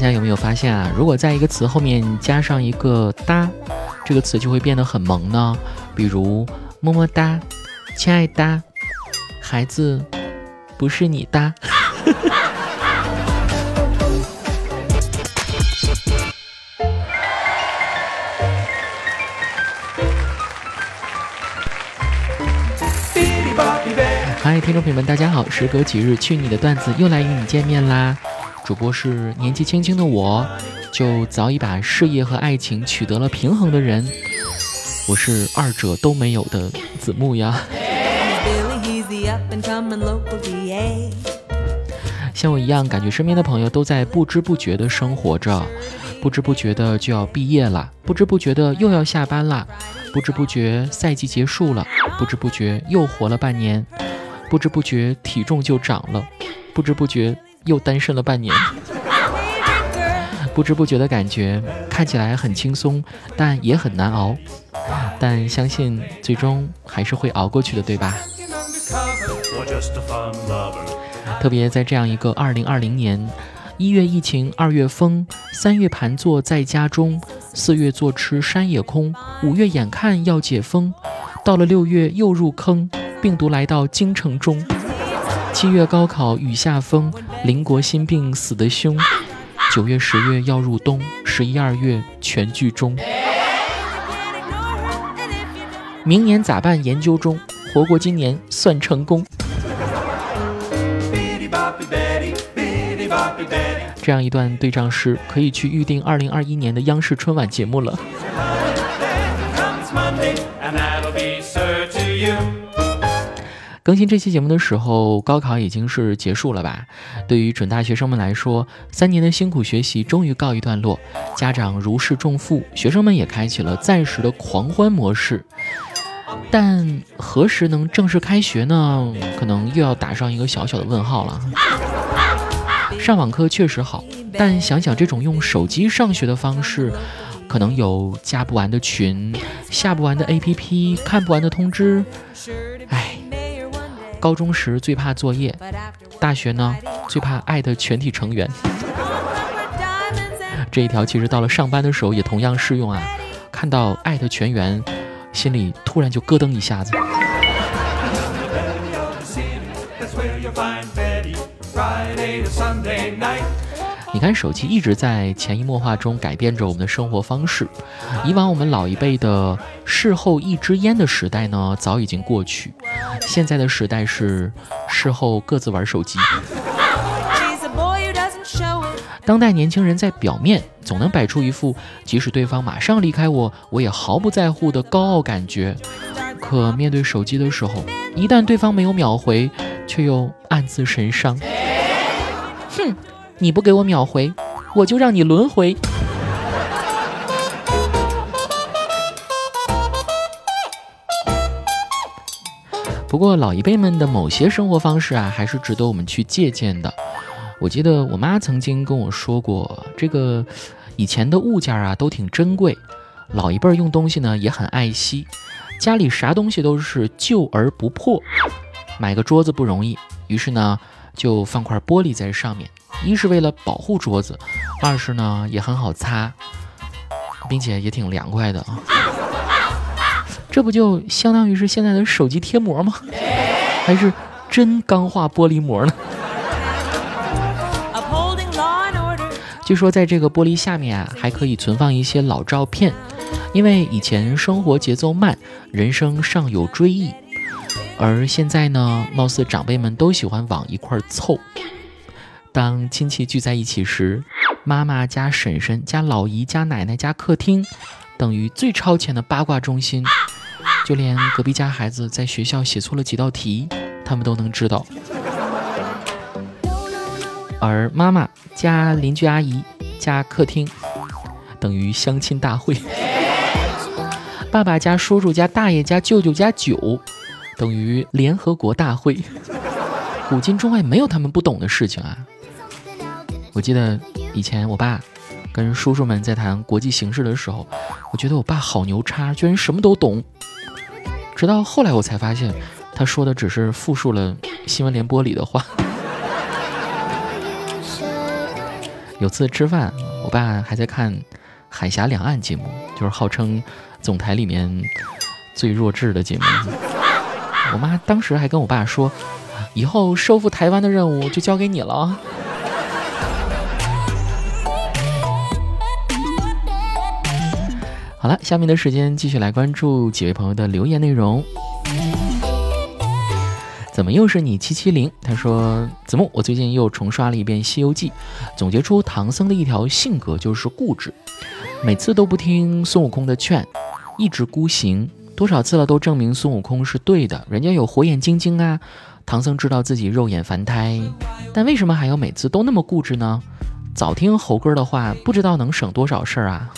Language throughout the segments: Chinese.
家有没有发现啊？如果在一个词后面加上一个哒，这个词就会变得很萌呢。比如么么哒，亲爱哒，孩子不是你哒。嗨，听众朋友们，大家好！时隔几日，去你的段子又来与你见面啦。主播是年纪轻轻的我，就早已把事业和爱情取得了平衡的人。我是二者都没有的子木呀。像我一样，感觉身边的朋友都在不知不觉的生活着，不知不觉的就要毕业了，不知不觉的又要下班了，不知不觉赛季结束了，不知不觉又活了半年。不知不觉体重就涨了，不知不觉又单身了半年，不知不觉的感觉看起来很轻松，但也很难熬，但相信最终还是会熬过去的，对吧？特别在这样一个二零二零年，一月疫情，二月封，三月盘坐在家中，四月坐吃山也空，五月眼看要解封，到了六月又入坑。病毒来到京城中，七月高考雨下风，邻国心病死得凶。九月十月要入冬，十一二月全剧终。明年咋办？研究中，活过今年算成功。这样一段对仗诗，可以去预定二零二一年的央视春晚节目了。更新这期节目的时候，高考已经是结束了吧？对于准大学生们来说，三年的辛苦学习终于告一段落，家长如释重负，学生们也开启了暂时的狂欢模式。但何时能正式开学呢？可能又要打上一个小小的问号了。上网课确实好，但想想这种用手机上学的方式，可能有加不完的群、下不完的 APP、看不完的通知，唉。高中时最怕作业，大学呢最怕艾特全体成员。这一条其实到了上班的时候也同样适用啊！看到艾特全员，心里突然就咯噔一下子。你看，手机一直在潜移默化中改变着我们的生活方式。以往我们老一辈的事后一支烟的时代呢，早已经过去。现在的时代是事后各自玩手机。当代年轻人在表面总能摆出一副即使对方马上离开我，我也毫不在乎的高傲感觉，可面对手机的时候，一旦对方没有秒回，却又暗自神伤。你不给我秒回，我就让你轮回。不过老一辈们的某些生活方式啊，还是值得我们去借鉴的。我记得我妈曾经跟我说过，这个以前的物件啊都挺珍贵，老一辈用东西呢也很爱惜，家里啥东西都是旧而不破。买个桌子不容易，于是呢就放块玻璃在上面。一是为了保护桌子，二是呢也很好擦，并且也挺凉快的啊。这不就相当于是现在的手机贴膜吗？还是真钢化玻璃膜呢？据说在这个玻璃下面啊，还可以存放一些老照片，因为以前生活节奏慢，人生尚有追忆，而现在呢，貌似长辈们都喜欢往一块凑。当亲戚聚在一起时，妈妈加婶婶加老姨加奶奶加客厅，等于最超前的八卦中心。就连隔壁家孩子在学校写错了几道题，他们都能知道。而妈妈加邻居阿姨加客厅，等于相亲大会。爸爸加叔叔加大爷加舅舅加酒，等于联合国大会。古今中外没有他们不懂的事情啊！我记得以前我爸跟叔叔们在谈国际形势的时候，我觉得我爸好牛叉，居然什么都懂。直到后来我才发现，他说的只是复述了新闻联播里的话。有次吃饭，我爸还在看《海峡两岸》节目，就是号称总台里面最弱智的节目。我妈当时还跟我爸说：“以后收复台湾的任务就交给你了。”好了，下面的时间继续来关注几位朋友的留言内容。怎么又是你七七零？他说：“子木，我最近又重刷了一遍《西游记》，总结出唐僧的一条性格就是固执，每次都不听孙悟空的劝，一直孤行。多少次了，都证明孙悟空是对的，人家有火眼金睛啊。唐僧知道自己肉眼凡胎，但为什么还要每次都那么固执呢？早听猴哥的话，不知道能省多少事儿啊。”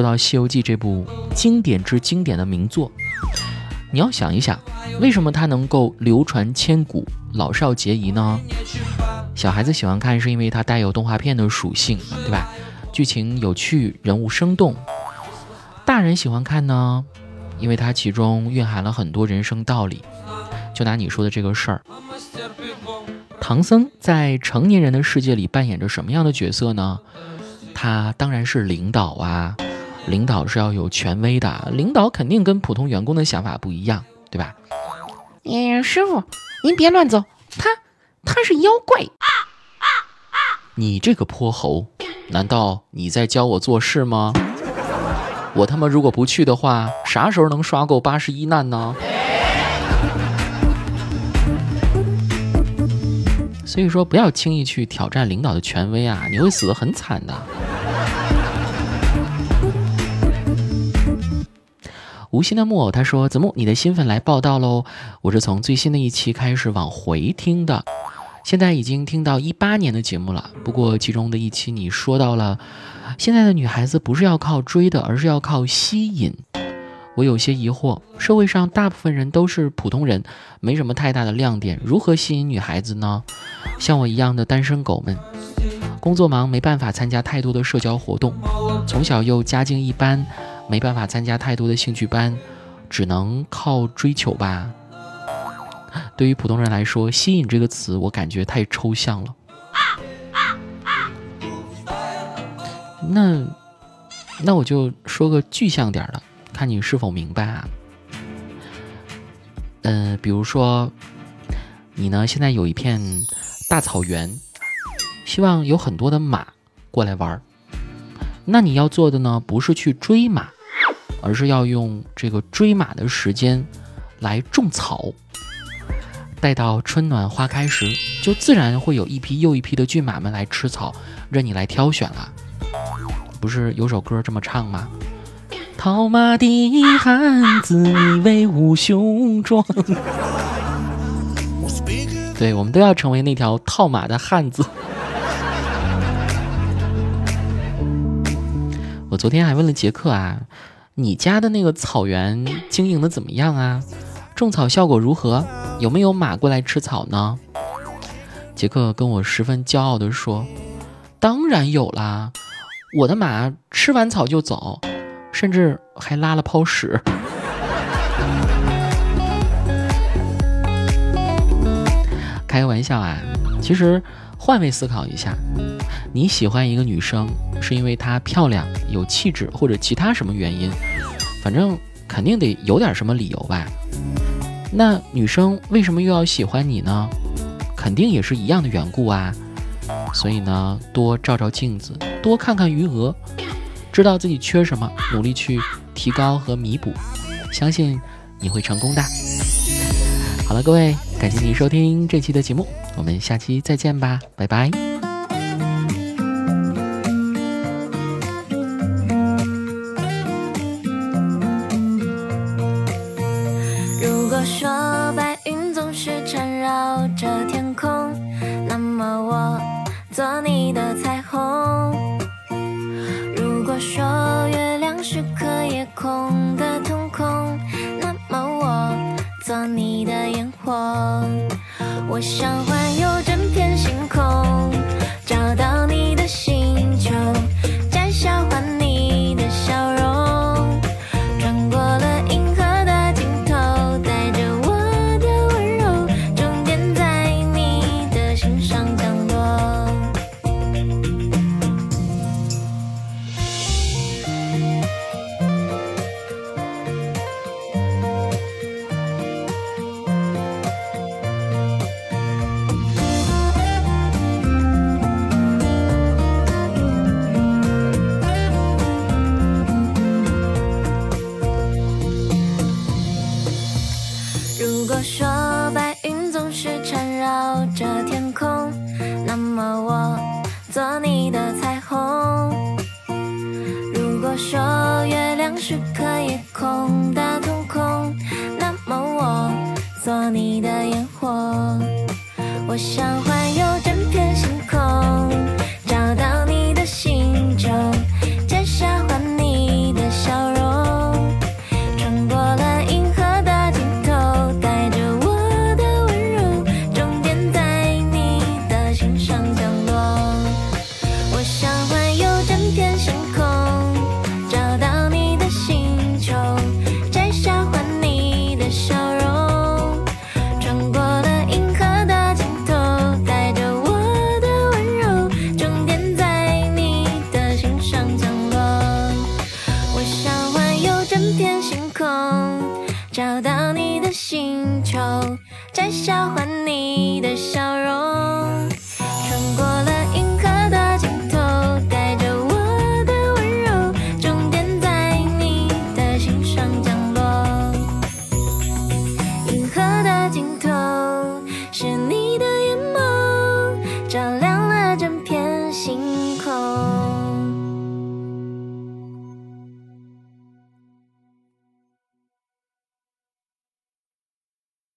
说到《西游记》这部经典之经典的名作，你要想一想，为什么它能够流传千古、老少皆宜呢？小孩子喜欢看，是因为它带有动画片的属性，对吧？剧情有趣，人物生动。大人喜欢看呢，因为它其中蕴含了很多人生道理。就拿你说的这个事儿，唐僧在成年人的世界里扮演着什么样的角色呢？他当然是领导啊。领导是要有权威的，领导肯定跟普通员工的想法不一样，对吧？嗯，师傅，您别乱走，他他是妖怪。啊啊啊你这个泼猴，难道你在教我做事吗？我他妈如果不去的话，啥时候能刷够八十一难呢？所以说，不要轻易去挑战领导的权威啊，你会死得很惨的。无心的木偶他说：“子木，你的新粉来报道喽！我是从最新的一期开始往回听的，现在已经听到一八年的节目了。不过其中的一期你说到了，现在的女孩子不是要靠追的，而是要靠吸引。我有些疑惑，社会上大部分人都是普通人，没什么太大的亮点，如何吸引女孩子呢？像我一样的单身狗们，工作忙没办法参加太多的社交活动，从小又家境一般。”没办法参加太多的兴趣班，只能靠追求吧。对于普通人来说，“吸引”这个词，我感觉太抽象了。那，那我就说个具象点的，看你是否明白啊。嗯，比如说，你呢现在有一片大草原，希望有很多的马过来玩儿，那你要做的呢，不是去追马。而是要用这个追马的时间来种草，待到春暖花开时，就自然会有一批又一批的骏马们来吃草，任你来挑选了。不是有首歌这么唱吗？套马的汉子，你威武雄壮。对，我们都要成为那条套马的汉子。我昨天还问了杰克啊。你家的那个草原经营的怎么样啊？种草效果如何？有没有马过来吃草呢？杰克跟我十分骄傲地说：“当然有啦，我的马吃完草就走，甚至还拉了泡屎。”开个玩笑啊，其实换位思考一下，你喜欢一个女生。是因为她漂亮、有气质，或者其他什么原因，反正肯定得有点什么理由吧。那女生为什么又要喜欢你呢？肯定也是一样的缘故啊。所以呢，多照照镜子，多看看余额，知道自己缺什么，努力去提高和弥补，相信你会成功的。好了，各位，感谢您收听这期的节目，我们下期再见吧，拜拜。烟火我想环游整片星空，找到你的星球，摘下说白云总是缠绕着天空那么我做你的彩虹。如果说月亮是颗夜空的瞳孔那么我做你的烟火。我想环游